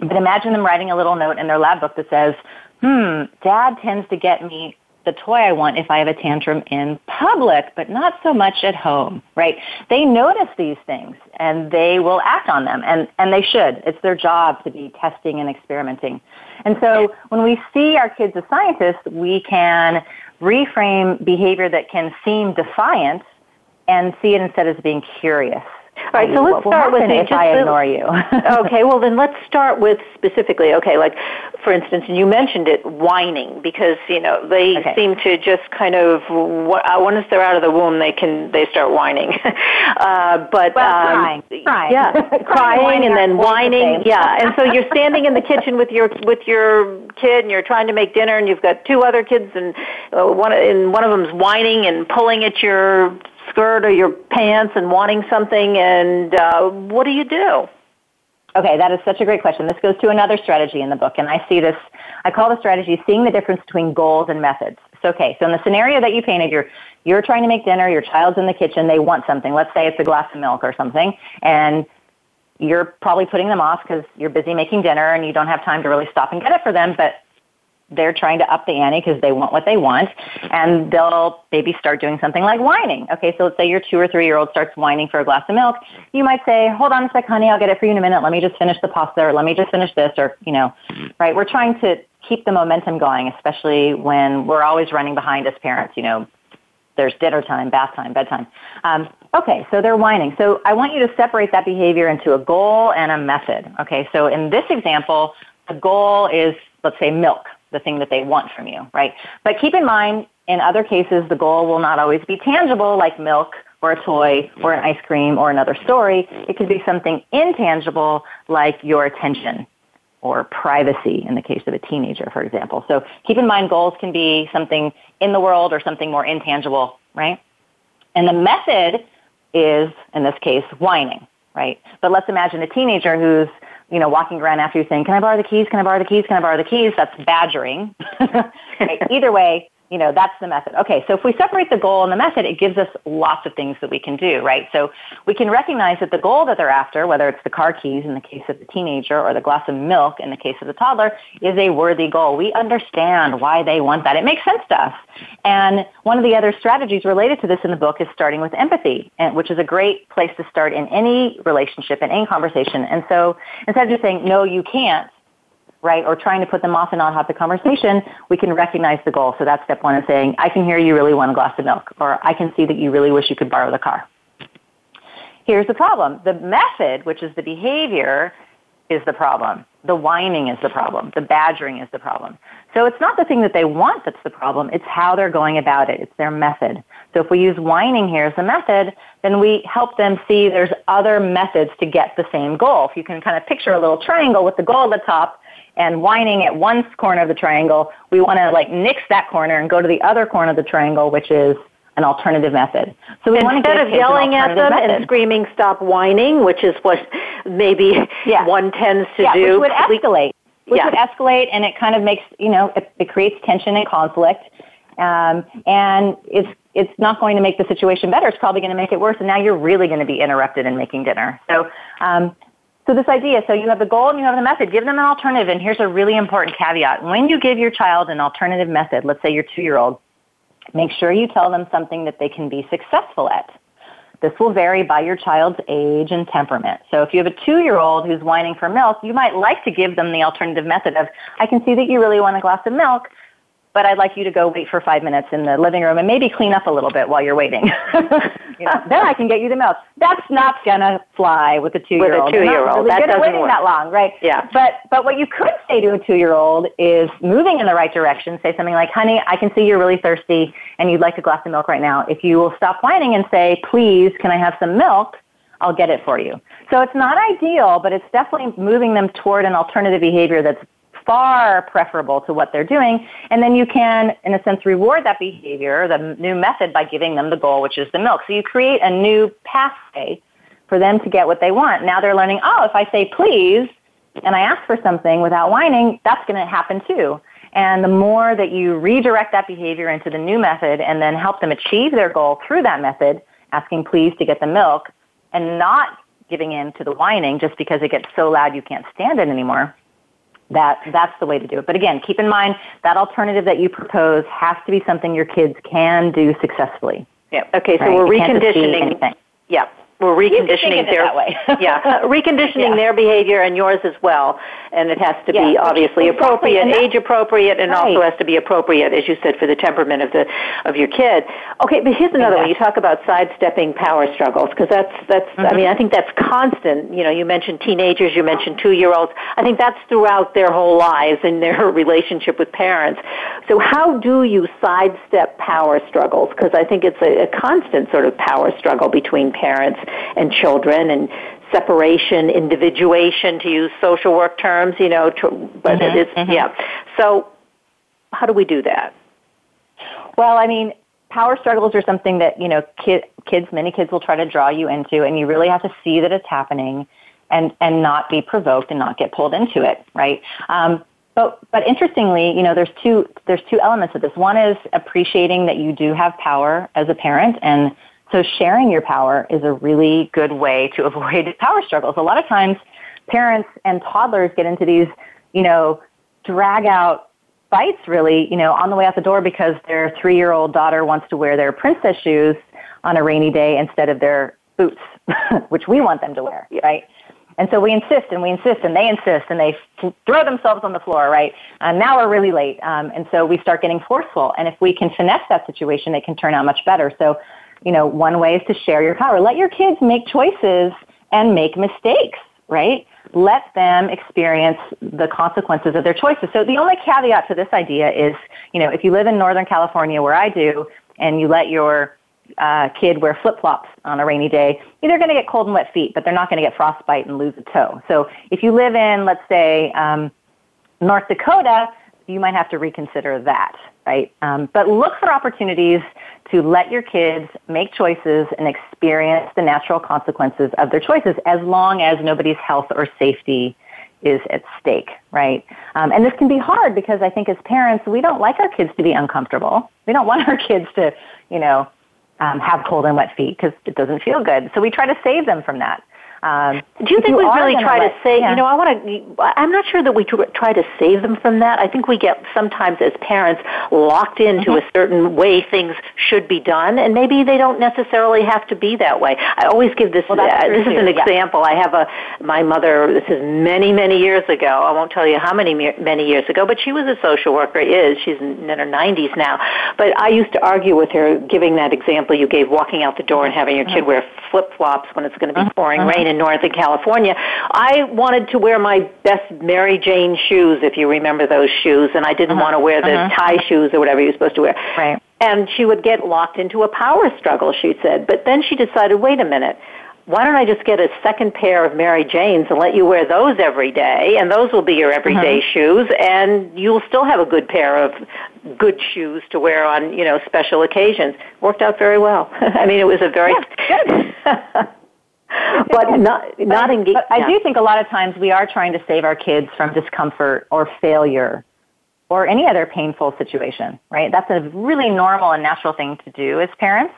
Speaker 7: but imagine them writing a little note in their lab book that says, hmm, dad tends to get me the toy I want if I have a tantrum in public, but not so much at home, right? They notice these things and they will act on them and, and they should. It's their job to be testing and experimenting. And so when we see our kids as scientists, we can reframe behavior that can seem defiant and see it instead as being curious.
Speaker 3: All right, so let's start with
Speaker 7: if I the, ignore you.
Speaker 3: okay, well then let's start with specifically. Okay, like for instance, and you mentioned it, whining, because you know they okay. seem to just kind of uh, once they're out of the womb, they can they start whining. uh, but
Speaker 7: well, um, crying, crying,
Speaker 3: yeah, crying, crying and then whining, yeah. And so you're standing in the kitchen with your with your kid, and you're trying to make dinner, and you've got two other kids, and uh, one and one of them's whining and pulling at your skirt or your pants and wanting something, and uh, what do you do?
Speaker 7: Okay, that is such a great question. This goes to another strategy in the book, and I see this, I call the strategy seeing the difference between goals and methods. So, okay, so in the scenario that you painted, you're, you're trying to make dinner, your child's in the kitchen, they want something. Let's say it's a glass of milk or something, and you're probably putting them off because you're busy making dinner and you don't have time to really stop and get it for them, but they're trying to up the ante because they want what they want, and they'll maybe start doing something like whining. Okay, so let's say your two or three year old starts whining for a glass of milk. You might say, "Hold on a sec, honey, I'll get it for you in a minute. Let me just finish the pasta, or let me just finish this, or you know, right? We're trying to keep the momentum going, especially when we're always running behind as parents. You know, there's dinner time, bath time, bedtime. Um, okay, so they're whining. So I want you to separate that behavior into a goal and a method. Okay, so in this example, the goal is, let's say, milk the thing that they want from you, right? But keep in mind, in other cases, the goal will not always be tangible, like milk or a toy or an ice cream or another story. It could be something intangible, like your attention or privacy in the case of a teenager, for example. So keep in mind, goals can be something in the world or something more intangible, right? And the method is, in this case, whining, right? But let's imagine a teenager who's you know, walking around after you saying, can I borrow the keys? Can I borrow the keys? Can I borrow the keys? That's badgering. Either way, you know, that's the method. Okay, so if we separate the goal and the method, it gives us lots of things that we can do, right? So we can recognize that the goal that they're after, whether it's the car keys in the case of the teenager or the glass of milk in the case of the toddler, is a worthy goal. We understand why they want that. It makes sense to us. And one of the other strategies related to this in the book is starting with empathy, which is a great place to start in any relationship, in any conversation. And so instead of just saying, no, you can't, right, or trying to put them off and not have the conversation, we can recognize the goal. So that's step one of saying, I can hear you really want a glass of milk, or I can see that you really wish you could borrow the car. Here's the problem. The method, which is the behavior, is the problem. The whining is the problem. The badgering is the problem. So it's not the thing that they want that's the problem. It's how they're going about it. It's their method. So if we use whining here as a method, then we help them see there's other methods to get the same goal. If you can kind of picture a little triangle with the goal at the top, and whining at one corner of the triangle, we want to like nix that corner and go to the other corner of the triangle, which is an alternative method.
Speaker 3: So we instead of yelling at them method. and screaming "stop whining," which is what maybe yeah. one tends to
Speaker 7: yeah,
Speaker 3: do,
Speaker 7: which would escalate. Which yeah. would escalate, and it kind of makes you know it, it creates tension and conflict, um, and it's it's not going to make the situation better. It's probably going to make it worse, and now you're really going to be interrupted in making dinner. So um, so this idea, so you have the goal and you have the method. Give them an alternative. And here's a really important caveat. When you give your child an alternative method, let's say your two-year-old, make sure you tell them something that they can be successful at. This will vary by your child's age and temperament. So if you have a two-year-old who's whining for milk, you might like to give them the alternative method of, I can see that you really want a glass of milk, but I'd like you to go wait for five minutes in the living room and maybe clean up a little bit while you're waiting. know, then I can get you the milk. That's not gonna fly with a two-year-old.
Speaker 3: With a two-year-old,
Speaker 7: really
Speaker 3: that doesn't
Speaker 7: waiting
Speaker 3: work.
Speaker 7: that long, right?
Speaker 3: Yeah.
Speaker 7: But but what you could say to a two-year-old is moving in the right direction. Say something like, "Honey, I can see you're really thirsty and you'd like a glass of milk right now. If you will stop whining and say, please, can I have some milk?" I'll get it for you. So it's not ideal, but it's definitely moving them toward an alternative behavior that's far preferable to what they're doing. And then you can, in a sense, reward that behavior, the new method, by giving them the goal, which is the milk. So you create a new pathway for them to get what they want. Now they're learning, oh, if I say please and I ask for something without whining, that's going to happen too. And the more that you redirect that behavior into the new method and then help them achieve their goal through that method, asking please to get the milk and not giving in to the whining just because it gets so loud you can't stand it anymore, that that's the way to do it. But again, keep in mind that alternative that you propose has to be something your kids can do successfully.
Speaker 3: Yeah. Okay. So right? we're reconditioning. Yeah we're reconditioning their yeah reconditioning yeah. their behavior and yours as well. And it has to yeah, be obviously exactly. appropriate age appropriate and right. also has to be appropriate as you said for the temperament of the of your kid. Okay but here's another one. You talk about sidestepping power struggles because that's that's mm-hmm. i mean i think that's constant. You know you mentioned teenagers you mentioned two year olds i think that's throughout their whole lives and their relationship with parents. So how do you sidestep power struggles? Because i think it's a, a constant sort of power struggle between parents and children and separation, individuation, to use social work terms, you know, to, but mm-hmm, it's, mm-hmm. yeah. So how do we do that?
Speaker 7: Well, I mean, power struggles are something that, you know, kid, kids, many kids will try to draw you into, and you really have to see that it's happening and, and not be provoked and not get pulled into it, right? Um, but but interestingly, you know, there's two there's two elements of this. One is appreciating that you do have power as a parent, and so sharing your power is a really good way to avoid power struggles. A lot of times, parents and toddlers get into these, you know, drag out fights really, you know, on the way out the door because their three year old daughter wants to wear their princess shoes on a rainy day instead of their boots, which we want them to wear, right? And so we insist and we insist and they insist and they throw themselves on the floor, right? And now we're really late. Um, and so we start getting forceful. And if we can finesse that situation, it can turn out much better. So, you know, one way is to share your power. Let your kids make choices and make mistakes, right? Let them experience the consequences of their choices. So the only caveat to this idea is, you know, if you live in Northern California where I do, and you let your uh, kid wear flip flops on a rainy day, they're going to get cold and wet feet, but they're not going to get frostbite and lose a toe. So if you live in, let's say, um, North Dakota, you might have to reconsider that, right? Um, but look for opportunities to let your kids make choices and experience the natural consequences of their choices as long as nobody's health or safety is at stake, right? Um, and this can be hard because I think as parents, we don't like our kids to be uncomfortable. We don't want our kids to, you know, um, have cold and wet feet because it doesn't feel good. So we try to save them from that.
Speaker 3: Um, Do you think you we really try let, to say? Yeah. You know, I want to. I'm not sure that we try to save them from that. I think we get sometimes as parents locked into mm-hmm. a certain way things should be done, and maybe they don't necessarily have to be that way. I always give this. Well, uh, this is an yeah. example. I have a my mother. This is many many years ago. I won't tell you how many many years ago, but she was a social worker. Is she's in her 90s now. But I used to argue with her, giving that example you gave, walking out the door and having your kid mm-hmm. wear flip flops when it's going to be mm-hmm. pouring rain in Northern California, I wanted to wear my best Mary Jane shoes, if you remember those shoes, and I didn't uh-huh. want to wear the uh-huh. tie shoes or whatever you're supposed to wear.
Speaker 7: Right.
Speaker 3: And she would get locked into a power struggle, she said. But then she decided, wait a minute, why don't I just get a second pair of Mary Janes and let you wear those every day, and those will be your everyday uh-huh. shoes, and you'll still have a good pair of good shoes to wear on, you know, special occasions. Worked out very well. I mean, it was a very
Speaker 7: yeah, but not not engage. But I do think a lot of times we are trying to save our kids from discomfort or failure or any other painful situation, right? That's a really normal and natural thing to do as parents.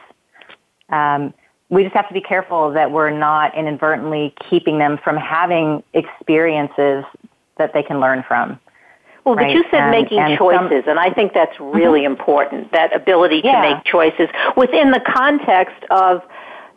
Speaker 7: Um, we just have to be careful that we're not inadvertently keeping them from having experiences that they can learn from.
Speaker 3: Well, right? but you said and, making and choices, some, and I think that's really mm-hmm. important, that ability yeah. to make choices within the context of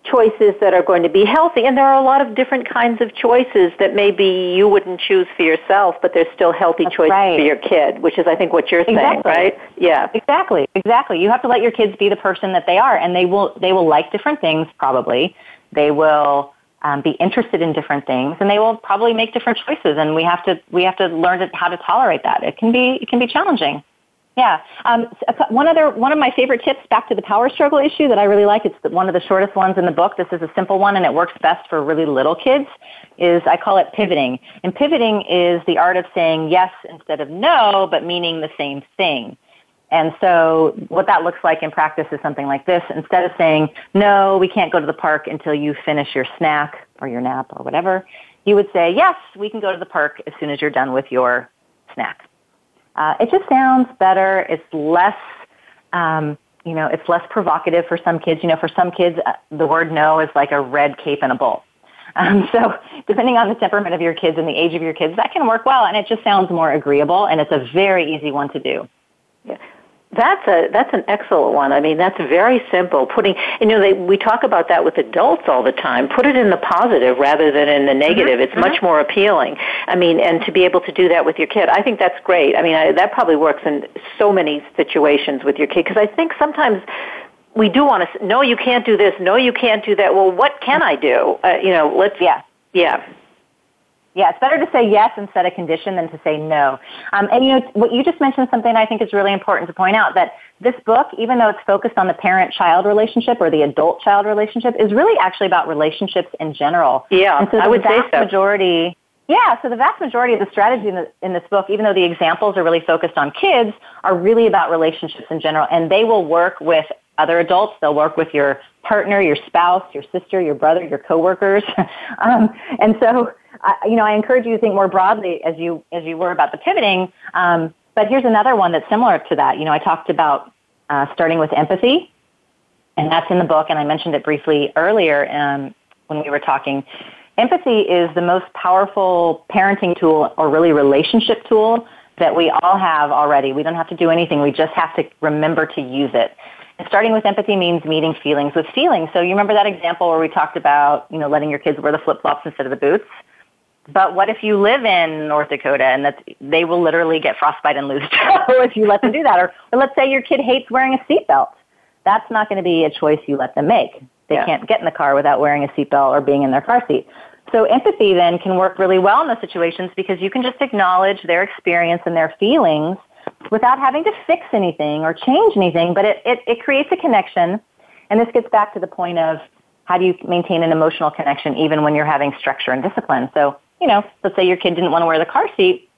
Speaker 3: choices that are going to be healthy. And there are a lot of different kinds of choices that maybe you wouldn't choose for yourself, but they're still healthy
Speaker 7: That's
Speaker 3: choices
Speaker 7: right.
Speaker 3: for your kid, which is, I think, what you're
Speaker 7: exactly.
Speaker 3: saying, right? Yeah.
Speaker 7: Exactly. Exactly. You have to let your kids be the person that they are, and they will, they will like different things, probably. They will um, be interested in different things, and they will probably make different choices. And we have to, we have to learn to, how to tolerate that. It can be, it can be challenging. Yeah. Um, one other one of my favorite tips back to the power struggle issue that I really like. It's one of the shortest ones in the book. This is a simple one, and it works best for really little kids. Is I call it pivoting, and pivoting is the art of saying yes instead of no, but meaning the same thing. And so what that looks like in practice is something like this. Instead of saying, no, we can't go to the park until you finish your snack or your nap or whatever, you would say, yes, we can go to the park as soon as you're done with your snack. Uh, it just sounds better. It's less, um, you know, it's less provocative for some kids. You know, for some kids, uh, the word no is like a red cape and a bull. Um, so depending on the temperament of your kids and the age of your kids, that can work well, and it just sounds more agreeable, and it's a very easy one to do.
Speaker 3: Yeah. That's a that's an excellent one. I mean, that's very simple. Putting you know they, we talk about that with adults all the time. Put it in the positive rather than in the negative. Mm-hmm. It's mm-hmm. much more appealing. I mean, and to be able to do that with your kid, I think that's great. I mean, I, that probably works in so many situations with your kid because I think sometimes we do want to. No, you can't do this. No, you can't do that. Well, what can I do? Uh, you know, let's
Speaker 7: yeah
Speaker 3: yeah.
Speaker 7: Yeah, it's better to say yes and set a condition than to say no. Um, and you know, what you just mentioned something I think is really important to point out that this book, even though it's focused on the parent-child relationship or the adult-child relationship, is really actually about relationships in general.
Speaker 3: Yeah,
Speaker 7: and so
Speaker 3: I would
Speaker 7: say
Speaker 3: so.
Speaker 7: Majority, yeah, so the vast majority of the strategy in, the, in this book, even though the examples are really focused on kids, are really about relationships in general, and they will work with other adults. They'll work with your partner, your spouse, your sister, your brother, your coworkers. um, and so, I, you know, I encourage you to think more broadly as you as you were about the pivoting. Um, but here's another one that's similar to that. You know, I talked about uh, starting with empathy, and that's in the book, and I mentioned it briefly earlier um, when we were talking. Empathy is the most powerful parenting tool, or really relationship tool, that we all have already. We don't have to do anything. We just have to remember to use it. And starting with empathy means meeting feelings with feelings. So you remember that example where we talked about, you know, letting your kids wear the flip-flops instead of the boots? But what if you live in North Dakota and that they will literally get frostbite and lose toe if you let them do that? Or, or let's say your kid hates wearing a seatbelt. That's not going to be a choice you let them make. They yeah. can't get in the car without wearing a seatbelt or being in their car seat. So empathy then can work really well in those situations because you can just acknowledge their experience and their feelings without having to fix anything or change anything, but it, it, it creates a connection. And this gets back to the point of how do you maintain an emotional connection even when you're having structure and discipline? So, you know, let's say your kid didn't want to wear the car seat.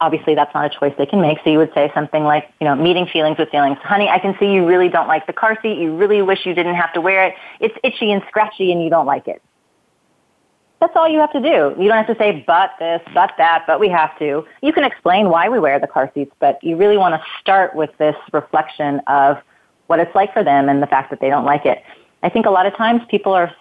Speaker 7: Obviously, that's not a choice they can make. So you would say something like, you know, meeting feelings with feelings. Honey, I can see you really don't like the car seat. You really wish you didn't have to wear it. It's itchy and scratchy and you don't like it. That's all you have to do. You don't have to say, but this, but that, but we have to. You can explain why we wear the car seats, but you really want to start with this reflection of what it's like for them and the fact that they don't like it. I think a lot of times people are,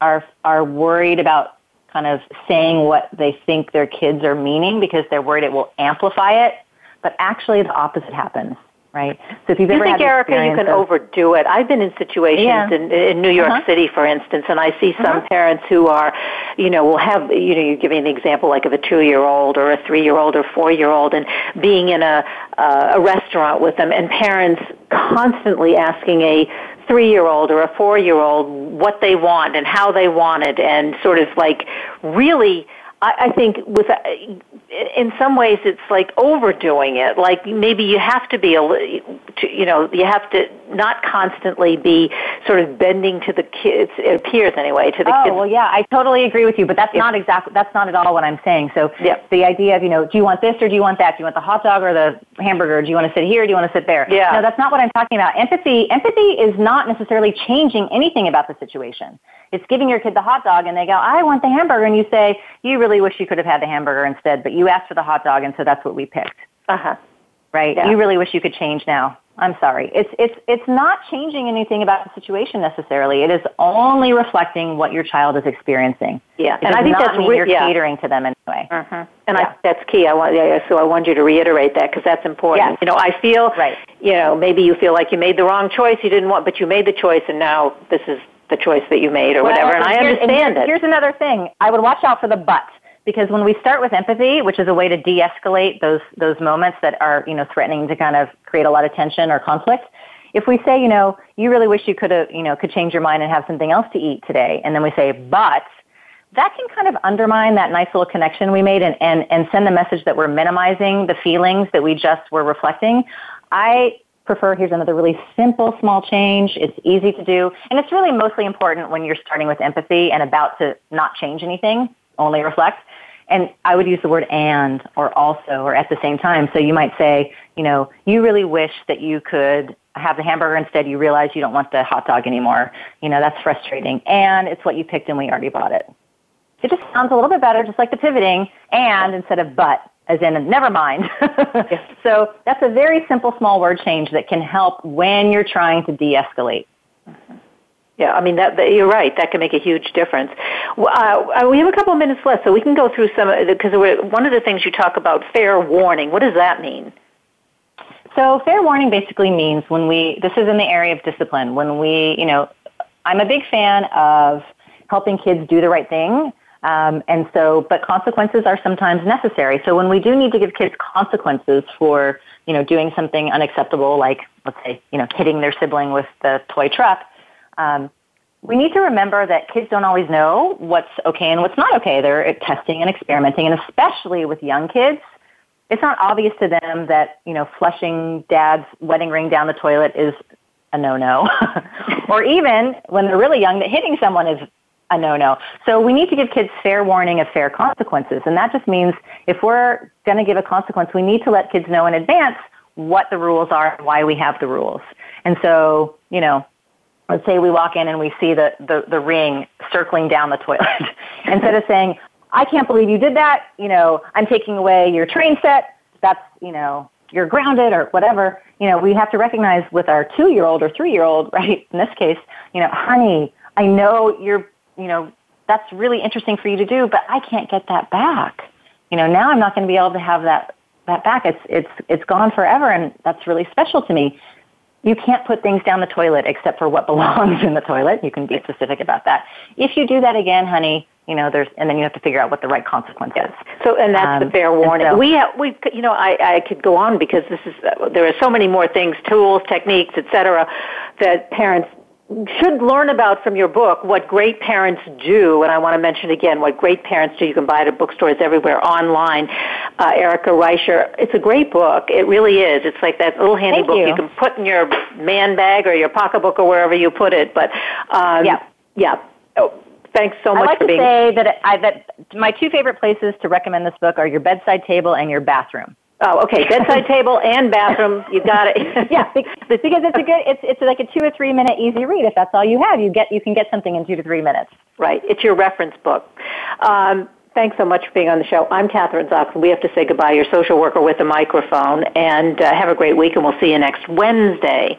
Speaker 7: are, are worried about kind of saying what they think their kids are meaning because they're worried it will amplify it, but actually the opposite happens right?
Speaker 3: So if you've you ever think, had Erica, you can of, overdo it. I've been in situations yeah. in, in New York uh-huh. City, for instance, and I see some uh-huh. parents who are, you know, will have, you know, you give me an example like of a two-year-old or a three-year-old or four-year-old, and being in a uh, a restaurant with them, and parents constantly asking a three-year-old or a four-year-old what they want and how they want it, and sort of like really I, I think with uh, in some ways it's like overdoing it. Like maybe you have to be a, you know, you have to not constantly be sort of bending to the kids. It appears anyway to the
Speaker 7: oh,
Speaker 3: kids.
Speaker 7: well, yeah, I totally agree with you, but that's yeah. not exactly that's not at all what I'm saying. So yeah. the idea of you know, do you want this or do you want that? Do you want the hot dog or the hamburger? Do you want to sit here? Or Do you want to sit there?
Speaker 3: Yeah.
Speaker 7: No, that's not what I'm talking about. Empathy, empathy is not necessarily changing anything about the situation. It's giving your kid the hot dog and they go, I want the hamburger. And you say, you really wish you could have had the hamburger instead, but you asked for the hot dog and so that's what we picked.
Speaker 3: Uh-huh.
Speaker 7: Right? Yeah. You really wish you could change now. I'm sorry. It's, it's, it's not changing anything about the situation necessarily. It is only reflecting what your child is experiencing.
Speaker 3: Yeah.
Speaker 7: It and I think that's mean re- you're yeah. catering to them anyway.
Speaker 3: Uh-huh. And yeah. I, that's key. I want, yeah, so I want you to reiterate that because that's important. Yes. You know, I feel,
Speaker 7: right.
Speaker 3: you know, maybe you feel like you made the wrong choice. You didn't want, but you made the choice and now this is the choice that you made or well, whatever. And I understand
Speaker 7: and it. Here's another thing. I would watch out for the but because when we start with empathy, which is a way to de-escalate those those moments that are you know threatening to kind of create a lot of tension or conflict, if we say you know you really wish you could have you know could change your mind and have something else to eat today, and then we say but that can kind of undermine that nice little connection we made and, and, and send the message that we're minimizing the feelings that we just were reflecting. I prefer here's another really simple small change. It's easy to do. And it's really mostly important when you're starting with empathy and about to not change anything, only reflect. And I would use the word and or also or at the same time. So you might say, you know, you really wish that you could have the hamburger instead you realize you don't want the hot dog anymore. You know, that's frustrating. And it's what you picked and we already bought it. It just sounds a little bit better, just like the pivoting, and instead of but as in never mind. so that's a very simple small word change that can help when you're trying to de-escalate. Mm-hmm.
Speaker 3: Yeah, I mean that, that, you're right. That can make a huge difference. Uh, uh we have a couple of minutes left, so we can go through some because one of the things you talk about fair warning. What does that mean?
Speaker 7: So fair warning basically means when we this is in the area of discipline. When we, you know, I'm a big fan of helping kids do the right thing um, and so, but consequences are sometimes necessary. So when we do need to give kids consequences for, you know, doing something unacceptable, like let's say, you know, hitting their sibling with the toy truck, um, we need to remember that kids don't always know what's okay and what's not okay. They're testing and experimenting, and especially with young kids, it's not obvious to them that you know flushing dad's wedding ring down the toilet is a no-no, or even when they're really young, that hitting someone is a no-no. So we need to give kids fair warning of fair consequences. And that just means if we're going to give a consequence, we need to let kids know in advance what the rules are and why we have the rules. And so, you know, let's say we walk in and we see the, the, the ring circling down the toilet. Instead of saying, I can't believe you did that, you know, I'm taking away your train set, that's, you know, you're grounded or whatever, you know, we have to recognize with our two year old or three year old, right, in this case, you know, honey, I know you're, you know, that's really interesting for you to do, but I can't get that back. You know, now I'm not going to be able to have that, that back. It's, it's, it's gone forever and that's really special to me. You can't put things down the toilet except for what belongs in the toilet. You can be specific about that. If you do that again, honey, you know, there's, and then you have to figure out what the right consequence is.
Speaker 3: So, and that's um, the fair warning. So, we have, we, you know, I, I could go on because this is, uh, there are so many more things, tools, techniques, etc., that parents should learn about from your book what great parents do. And I want to mention again what great parents do. You can buy it at bookstores everywhere, online. Uh, Erica Reischer. It's a great book. It really is. It's like that little handy
Speaker 7: Thank
Speaker 3: book
Speaker 7: you.
Speaker 3: you. can put in your man bag or your pocketbook or wherever you put it. But um,
Speaker 7: yeah,
Speaker 3: yeah. Oh, thanks so much
Speaker 7: I like
Speaker 3: for
Speaker 7: to
Speaker 3: being.
Speaker 7: say that I, that my two favorite places to recommend this book are your bedside table and your bathroom.
Speaker 3: Oh, okay. Bedside table and bathroom. You got it.
Speaker 7: yeah, because it's a good. It's it's like a two or three minute easy read. If that's all you have, you get you can get something in two to three minutes.
Speaker 3: Right. It's your reference book. Um, thanks so much for being on the show. I'm Kathryn Zox, and we have to say goodbye. Your social worker with a microphone, and uh, have a great week. And we'll see you next Wednesday.